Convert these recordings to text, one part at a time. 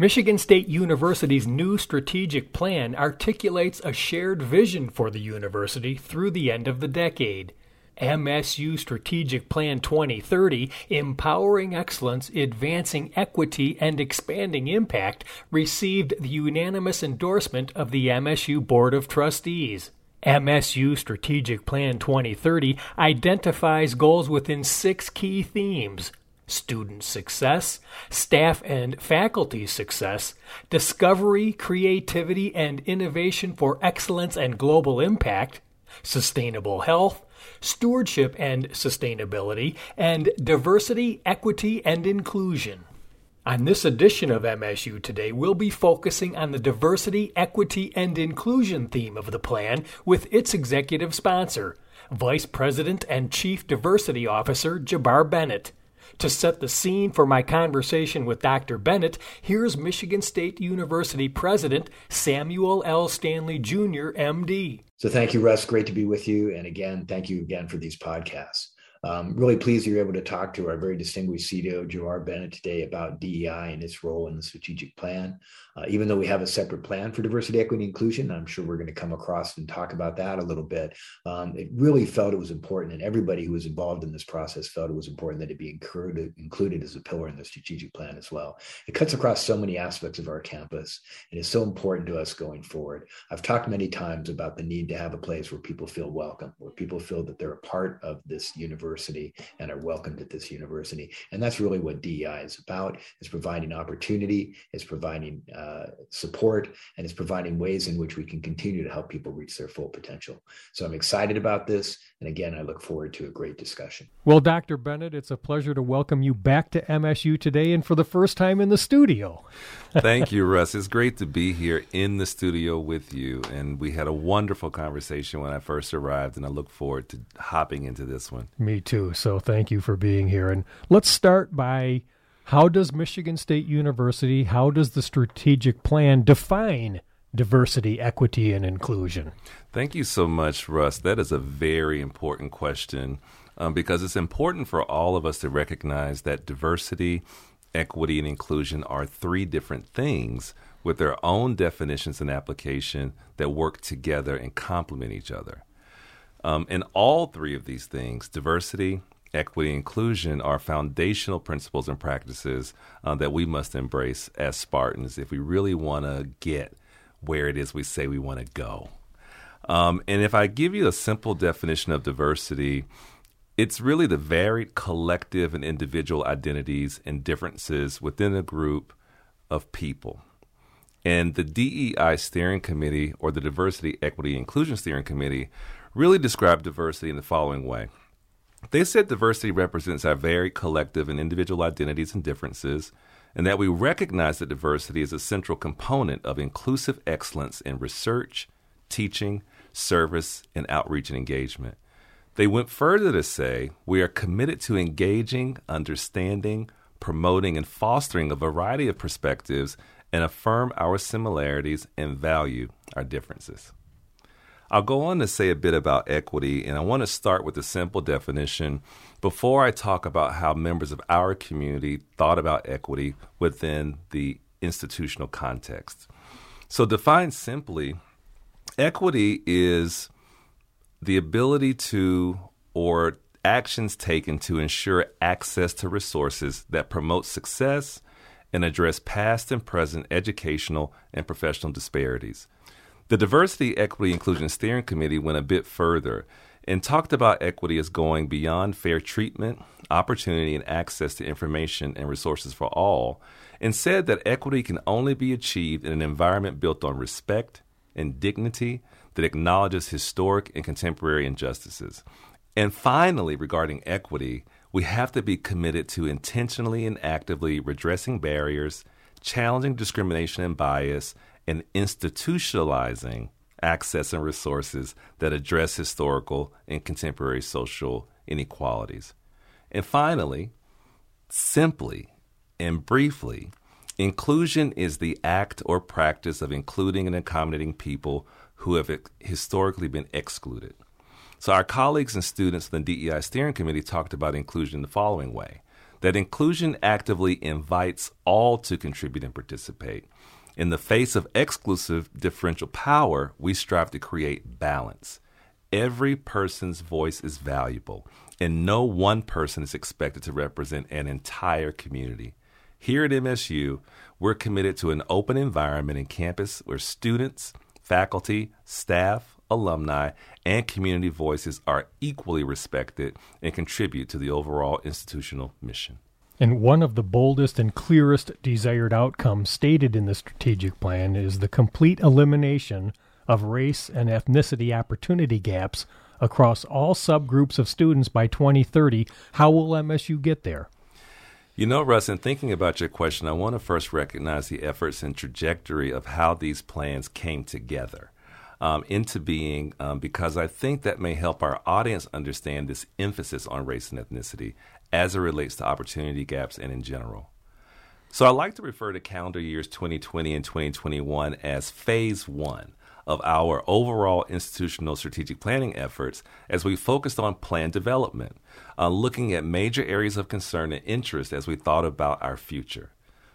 Michigan State University's new strategic plan articulates a shared vision for the university through the end of the decade. MSU Strategic Plan 2030, Empowering Excellence, Advancing Equity, and Expanding Impact, received the unanimous endorsement of the MSU Board of Trustees. MSU Strategic Plan 2030 identifies goals within six key themes student success, staff and faculty success, discovery, creativity, and innovation for excellence and global impact, sustainable health, stewardship and sustainability, and diversity, equity, and inclusion. On this edition of MSU Today, we'll be focusing on the diversity, equity, and inclusion theme of the plan with its executive sponsor, Vice President and Chief Diversity Officer Jabbar Bennett. To set the scene for my conversation with Dr. Bennett, here's Michigan State University President Samuel L. Stanley Jr., MD. So thank you, Russ. Great to be with you. And again, thank you again for these podcasts. Um, really pleased you're able to talk to our very distinguished CDO, Jabbar Bennett, today about DEI and its role in the strategic plan. Uh, even though we have a separate plan for diversity, equity, inclusion, I'm sure we're going to come across and talk about that a little bit. Um, it really felt it was important, and everybody who was involved in this process felt it was important that it be included, included as a pillar in the strategic plan as well. It cuts across so many aspects of our campus and is so important to us going forward. I've talked many times about the need to have a place where people feel welcome, where people feel that they're a part of this university and are welcomed at this university. And that's really what DEI is about: is providing opportunity, is providing uh, Uh, support, and is providing ways in which we can continue to help people reach their full potential. So I'm excited about this, and again, I look forward to a great discussion. Well, Dr. Bennett, it's a pleasure to welcome you back to MSU today, and for the first time in the studio. Thank you, Russ. It's great to be here in the studio with you. And we had a wonderful conversation when I first arrived, and I look forward to hopping into this one. Me too. So thank you for being here. And let's start by how does Michigan State University, how does the strategic plan define diversity, equity, and inclusion? Thank you so much, Russ. That is a very important question um, because it's important for all of us to recognize that diversity equity, and inclusion are three different things with their own definitions and application that work together and complement each other. Um, and all three of these things diversity, equity, and inclusion are foundational principles and practices uh, that we must embrace as Spartans if we really want to get where it is we say we want to go. Um, and if I give you a simple definition of diversity, it's really the varied collective and individual identities and differences within a group of people. And the DEI Steering Committee, or the Diversity, Equity, Inclusion Steering Committee, really described diversity in the following way. They said diversity represents our varied collective and individual identities and differences, and that we recognize that diversity is a central component of inclusive excellence in research, teaching, service, and outreach and engagement. They went further to say we are committed to engaging, understanding, promoting, and fostering a variety of perspectives and affirm our similarities and value our differences. I'll go on to say a bit about equity, and I want to start with a simple definition before I talk about how members of our community thought about equity within the institutional context. So, defined simply, equity is the ability to or actions taken to ensure access to resources that promote success and address past and present educational and professional disparities. The Diversity, Equity, Inclusion Steering Committee went a bit further and talked about equity as going beyond fair treatment, opportunity, and access to information and resources for all, and said that equity can only be achieved in an environment built on respect and dignity that acknowledges historic and contemporary injustices. And finally, regarding equity, we have to be committed to intentionally and actively redressing barriers, challenging discrimination and bias, and institutionalizing access and resources that address historical and contemporary social inequalities. And finally, simply and briefly, inclusion is the act or practice of including and accommodating people who have historically been excluded. So, our colleagues and students in the DEI Steering Committee talked about inclusion in the following way that inclusion actively invites all to contribute and participate. In the face of exclusive differential power, we strive to create balance. Every person's voice is valuable, and no one person is expected to represent an entire community. Here at MSU, we're committed to an open environment in campus where students, faculty, staff, alumni, and community voices are equally respected and contribute to the overall institutional mission. And one of the boldest and clearest desired outcomes stated in the strategic plan is the complete elimination of race and ethnicity opportunity gaps across all subgroups of students by 2030. How will MSU get there? You know, Russ, in thinking about your question, I want to first recognize the efforts and trajectory of how these plans came together um, into being um, because I think that may help our audience understand this emphasis on race and ethnicity as it relates to opportunity gaps and in general. So I like to refer to calendar years 2020 and 2021 as phase one of our overall institutional strategic planning efforts as we focused on plan development, uh, looking at major areas of concern and interest as we thought about our future.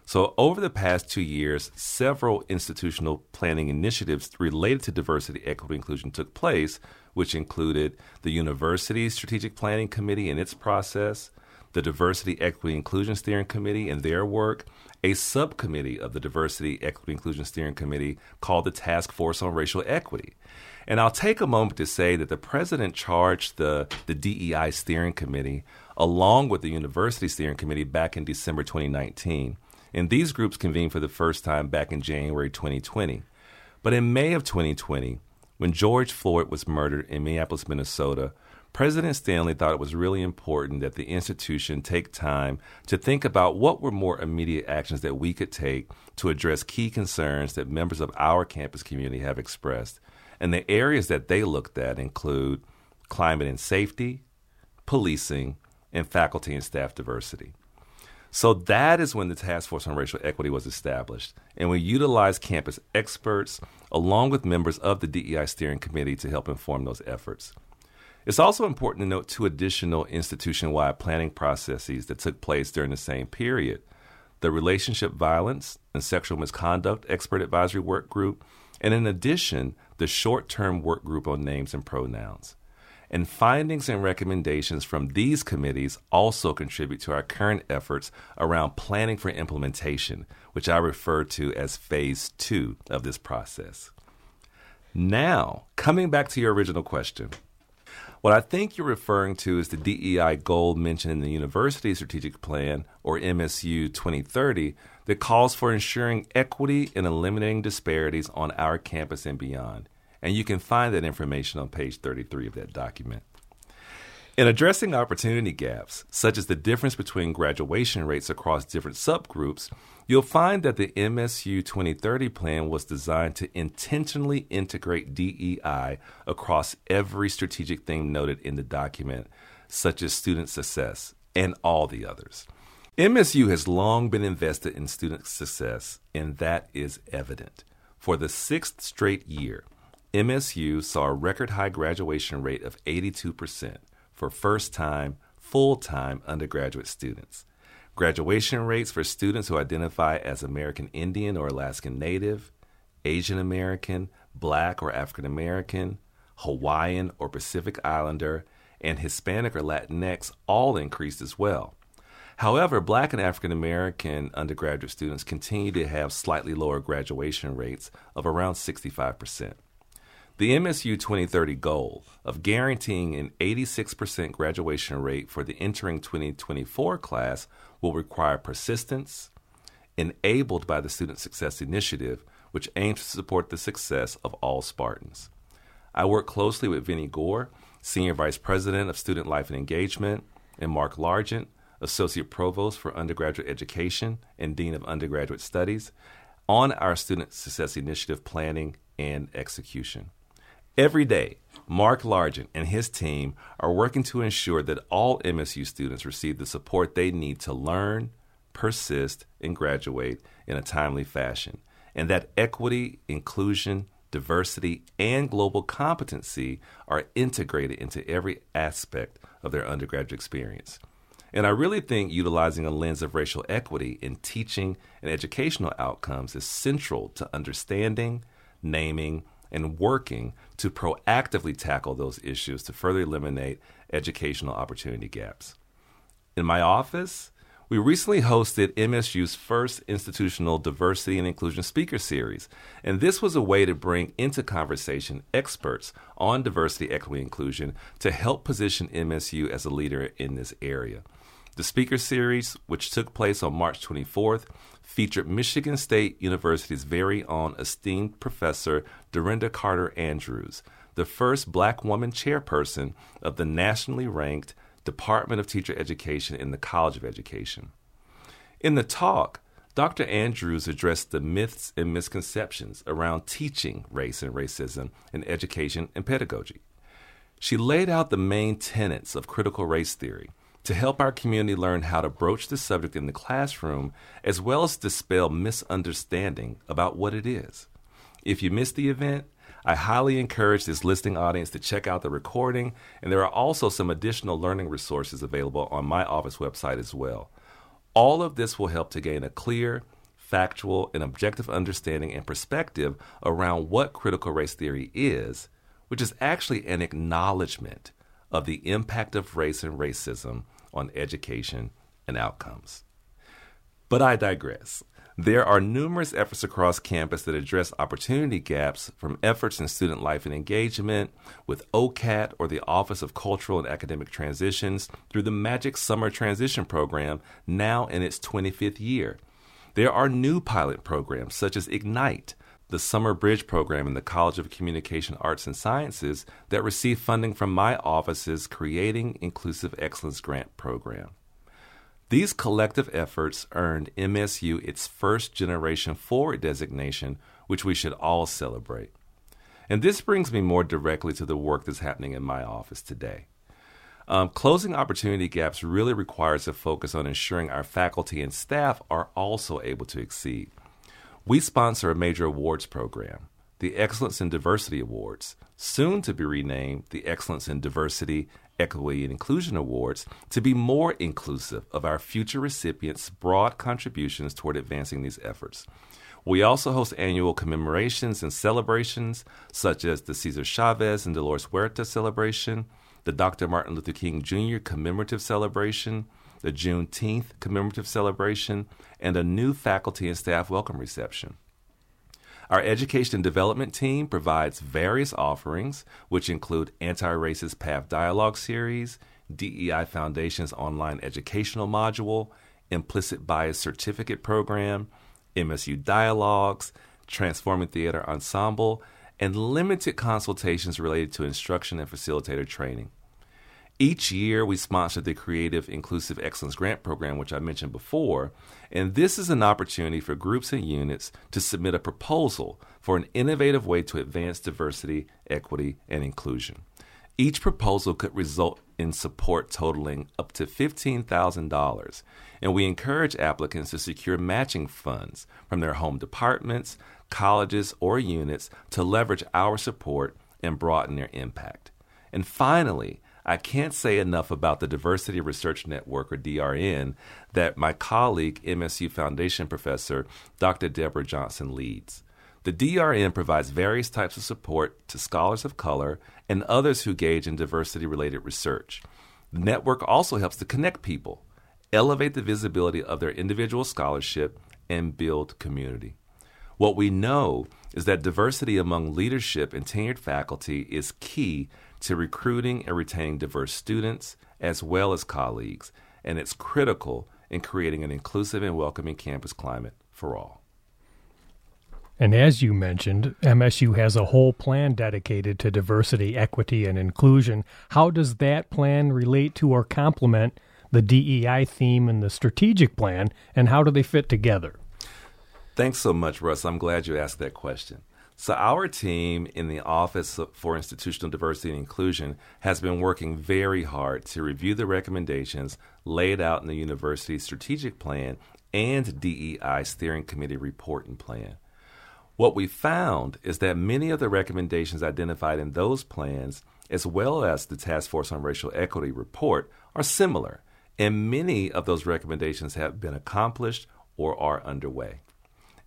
So, over the past two years, several institutional planning initiatives related to diversity, equity, inclusion took place, which included the University Strategic Planning Committee and its process, the Diversity, Equity, Inclusion Steering Committee and their work, a subcommittee of the Diversity, Equity, Inclusion Steering Committee called the Task Force on Racial Equity. And I'll take a moment to say that the president charged the, the DEI Steering Committee along with the University Steering Committee back in December 2019 and these groups convened for the first time back in January 2020. But in May of 2020, when George Floyd was murdered in Minneapolis, Minnesota, President Stanley thought it was really important that the institution take time to think about what were more immediate actions that we could take to address key concerns that members of our campus community have expressed. And the areas that they looked at include climate and safety, policing, and faculty and staff diversity. So that is when the Task Force on Racial Equity was established. And we utilized campus experts along with members of the DEI Steering Committee to help inform those efforts. It's also important to note two additional institution wide planning processes that took place during the same period the Relationship Violence and Sexual Misconduct Expert Advisory Work Group, and in addition, the Short Term Work Group on Names and Pronouns. And findings and recommendations from these committees also contribute to our current efforts around planning for implementation, which I refer to as phase two of this process. Now, coming back to your original question, what I think you're referring to is the DEI goal mentioned in the University Strategic Plan, or MSU 2030, that calls for ensuring equity and eliminating disparities on our campus and beyond and you can find that information on page 33 of that document. In addressing opportunity gaps, such as the difference between graduation rates across different subgroups, you'll find that the MSU 2030 plan was designed to intentionally integrate DEI across every strategic theme noted in the document, such as student success and all the others. MSU has long been invested in student success, and that is evident. For the sixth straight year, MSU saw a record high graduation rate of 82% for first time, full time undergraduate students. Graduation rates for students who identify as American Indian or Alaskan Native, Asian American, Black or African American, Hawaiian or Pacific Islander, and Hispanic or Latinx all increased as well. However, Black and African American undergraduate students continue to have slightly lower graduation rates of around 65%. The MSU 2030 goal of guaranteeing an 86% graduation rate for the entering 2024 class will require persistence, enabled by the Student Success Initiative, which aims to support the success of all Spartans. I work closely with Vennie Gore, Senior Vice President of Student Life and Engagement, and Mark Largent, Associate Provost for Undergraduate Education and Dean of Undergraduate Studies, on our Student Success Initiative planning and execution. Every day, Mark Largent and his team are working to ensure that all MSU students receive the support they need to learn, persist, and graduate in a timely fashion, and that equity, inclusion, diversity, and global competency are integrated into every aspect of their undergraduate experience. And I really think utilizing a lens of racial equity in teaching and educational outcomes is central to understanding, naming, and working to proactively tackle those issues to further eliminate educational opportunity gaps. In my office, we recently hosted MSU's first institutional diversity and inclusion speaker series, and this was a way to bring into conversation experts on diversity, equity, and inclusion to help position MSU as a leader in this area. The speaker series, which took place on March 24th, featured Michigan State University's very own esteemed professor Dorinda Carter Andrews, the first black woman chairperson of the nationally ranked Department of Teacher Education in the College of Education. In the talk, Dr. Andrews addressed the myths and misconceptions around teaching race and racism in education and pedagogy. She laid out the main tenets of critical race theory to help our community learn how to broach the subject in the classroom, as well as dispel misunderstanding about what it is. If you missed the event, I highly encourage this listening audience to check out the recording, and there are also some additional learning resources available on my office website as well. All of this will help to gain a clear, factual, and objective understanding and perspective around what critical race theory is, which is actually an acknowledgement of the impact of race and racism on education and outcomes. But I digress. There are numerous efforts across campus that address opportunity gaps from efforts in student life and engagement with OCAT or the Office of Cultural and Academic Transitions through the Magic Summer Transition Program, now in its 25th year. There are new pilot programs such as Ignite, the Summer Bridge program in the College of Communication Arts and Sciences that received funding from my office's Creating Inclusive Excellence Grant program. These collective efforts earned MSU its first Generation Forward designation, which we should all celebrate. And this brings me more directly to the work that's happening in my office today. Um, closing opportunity gaps really requires a focus on ensuring our faculty and staff are also able to exceed. We sponsor a major awards program, the Excellence in Diversity Awards, soon to be renamed the Excellence in Diversity, Equity, and Inclusion Awards, to be more inclusive of our future recipients' broad contributions toward advancing these efforts. We also host annual commemorations and celebrations, such as the Cesar Chavez and Dolores Huerta celebration, the Dr. Martin Luther King Jr. commemorative celebration, the Juneteenth commemorative celebration, and a new faculty and staff welcome reception. Our education and development team provides various offerings, which include Anti Racist Path Dialogue Series, DEI Foundation's online educational module, Implicit Bias Certificate Program, MSU Dialogues, Transforming Theater Ensemble, and limited consultations related to instruction and facilitator training. Each year, we sponsor the Creative Inclusive Excellence Grant Program, which I mentioned before, and this is an opportunity for groups and units to submit a proposal for an innovative way to advance diversity, equity, and inclusion. Each proposal could result in support totaling up to $15,000, and we encourage applicants to secure matching funds from their home departments, colleges, or units to leverage our support and broaden their impact. And finally, I can't say enough about the Diversity Research Network, or DRN, that my colleague, MSU Foundation professor Dr. Deborah Johnson leads. The DRN provides various types of support to scholars of color and others who engage in diversity related research. The network also helps to connect people, elevate the visibility of their individual scholarship, and build community. What we know is that diversity among leadership and tenured faculty is key to recruiting and retaining diverse students as well as colleagues, and it's critical in creating an inclusive and welcoming campus climate for all. And as you mentioned, MSU has a whole plan dedicated to diversity, equity, and inclusion. How does that plan relate to or complement the DEI theme and the strategic plan, and how do they fit together? Thanks so much, Russ. I'm glad you asked that question. So, our team in the Office for Institutional Diversity and Inclusion has been working very hard to review the recommendations laid out in the university's strategic plan and DEI Steering Committee report and plan. What we found is that many of the recommendations identified in those plans, as well as the Task Force on Racial Equity report, are similar and many of those recommendations have been accomplished or are underway.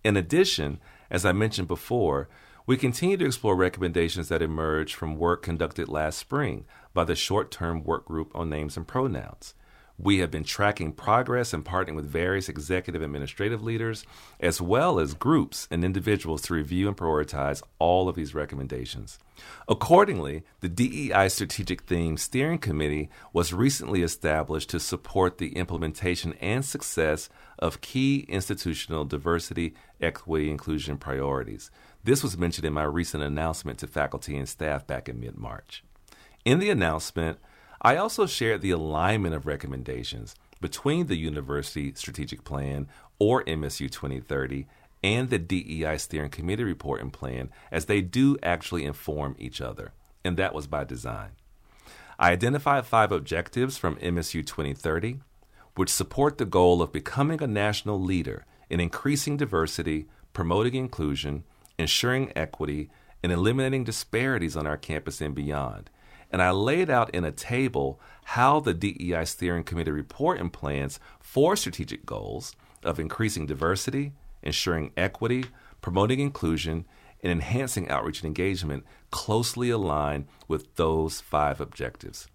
In addition, as I mentioned before, we continue to explore recommendations that emerge from work conducted last spring by the short term work group on names and pronouns. We have been tracking progress and partnering with various executive administrative leaders, as well as groups and individuals to review and prioritize all of these recommendations. Accordingly, the DEI Strategic Theme Steering Committee was recently established to support the implementation and success of key institutional diversity, equity, inclusion priorities. This was mentioned in my recent announcement to faculty and staff back in mid March. In the announcement, I also shared the alignment of recommendations between the University Strategic Plan, or MSU 2030, and the DEI Steering Committee report and plan, as they do actually inform each other, and that was by design. I identified five objectives from MSU 2030, which support the goal of becoming a national leader in increasing diversity, promoting inclusion, ensuring equity, and eliminating disparities on our campus and beyond and I laid out in a table how the DEI Steering Committee report and plans for strategic goals of increasing diversity, ensuring equity, promoting inclusion, and enhancing outreach and engagement closely align with those five objectives.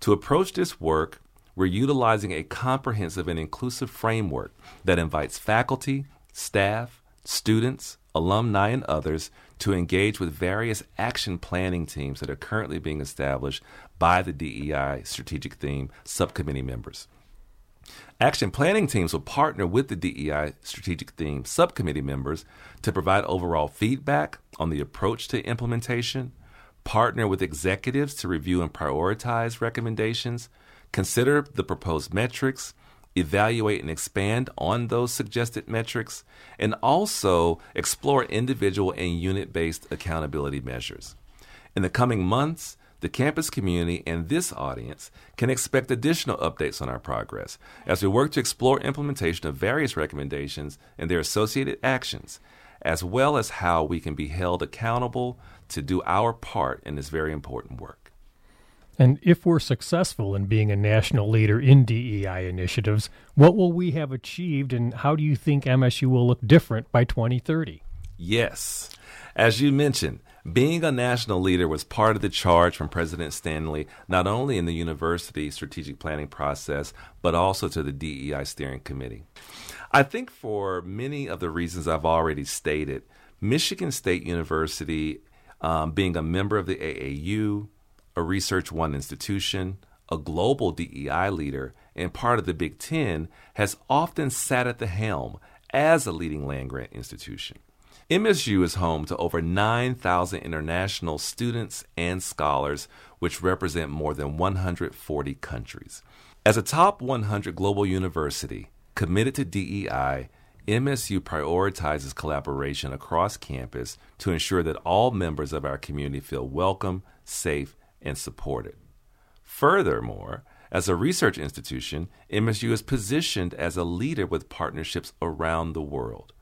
To approach this work, we're utilizing a comprehensive and inclusive framework that invites faculty, staff, students, alumni, and others to engage with various action planning teams that are currently being established by the DEI strategic theme subcommittee members. Action planning teams will partner with the DEI strategic theme subcommittee members to provide overall feedback on the approach to implementation, partner with executives to review and prioritize recommendations, consider the proposed metrics, evaluate and expand on those suggested metrics, and also explore individual and unit based accountability measures. In the coming months, the campus community and this audience can expect additional updates on our progress as we work to explore implementation of various recommendations and their associated actions, as well as how we can be held accountable to do our part in this very important work. And if we're successful in being a national leader in DEI initiatives, what will we have achieved and how do you think MSU will look different by 2030? Yes. As you mentioned, being a national leader was part of the charge from President Stanley, not only in the university strategic planning process, but also to the DEI steering committee. I think for many of the reasons I've already stated, Michigan State University, um, being a member of the AAU, a Research One institution, a global DEI leader, and part of the Big Ten, has often sat at the helm as a leading land grant institution. MSU is home to over 9,000 international students and scholars, which represent more than 140 countries. As a top 100 global university committed to DEI, MSU prioritizes collaboration across campus to ensure that all members of our community feel welcome, safe, and supported. Furthermore, as a research institution, MSU is positioned as a leader with partnerships around the world.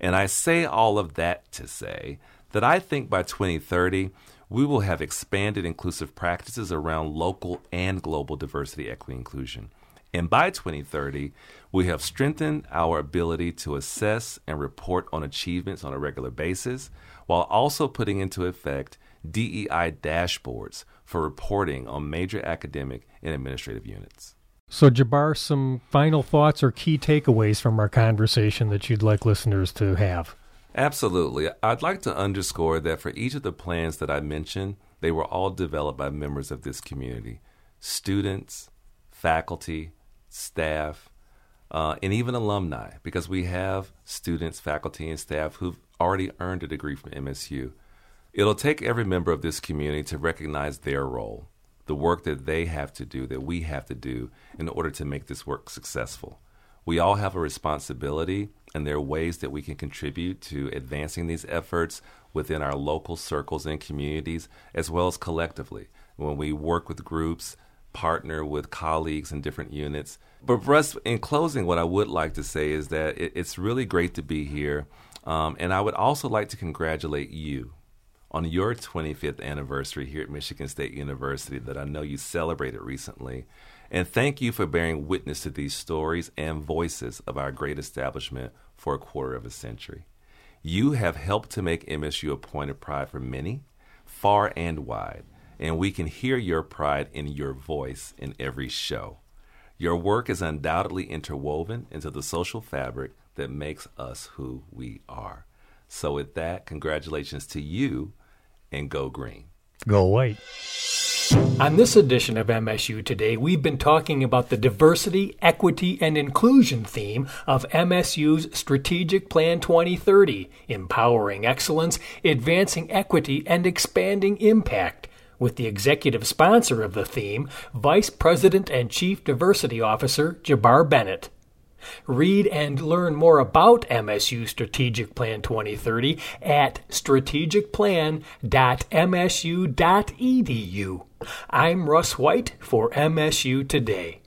And I say all of that to say that I think by 2030, we will have expanded inclusive practices around local and global diversity, equity, inclusion. And by 2030, we have strengthened our ability to assess and report on achievements on a regular basis, while also putting into effect DEI dashboards for reporting on major academic and administrative units. So, Jabbar, some final thoughts or key takeaways from our conversation that you'd like listeners to have? Absolutely. I'd like to underscore that for each of the plans that I mentioned, they were all developed by members of this community students, faculty, staff, uh, and even alumni, because we have students, faculty, and staff who've already earned a degree from MSU. It'll take every member of this community to recognize their role, the work that they have to do, that we have to do in order to make this work successful. We all have a responsibility, and there are ways that we can contribute to advancing these efforts within our local circles and communities, as well as collectively. When we work with groups, partner with colleagues in different units. But for us, in closing, what I would like to say is that it's really great to be here. Um, and I would also like to congratulate you on your 25th anniversary here at Michigan State University that I know you celebrated recently. And thank you for bearing witness to these stories and voices of our great establishment for a quarter of a century. You have helped to make MSU a point of pride for many, far and wide, and we can hear your pride in your voice in every show. Your work is undoubtedly interwoven into the social fabric that makes us who we are. So, with that, congratulations to you and go green. Go white. On this edition of MSU Today, we've been talking about the diversity, equity, and inclusion theme of MSU's Strategic Plan 2030, empowering excellence, advancing equity, and expanding impact. With the executive sponsor of the theme, Vice President and Chief Diversity Officer Jabbar Bennett. Read and learn more about MSU Strategic Plan 2030 at strategicplan.msu.edu. I'm Russ White for MSU Today.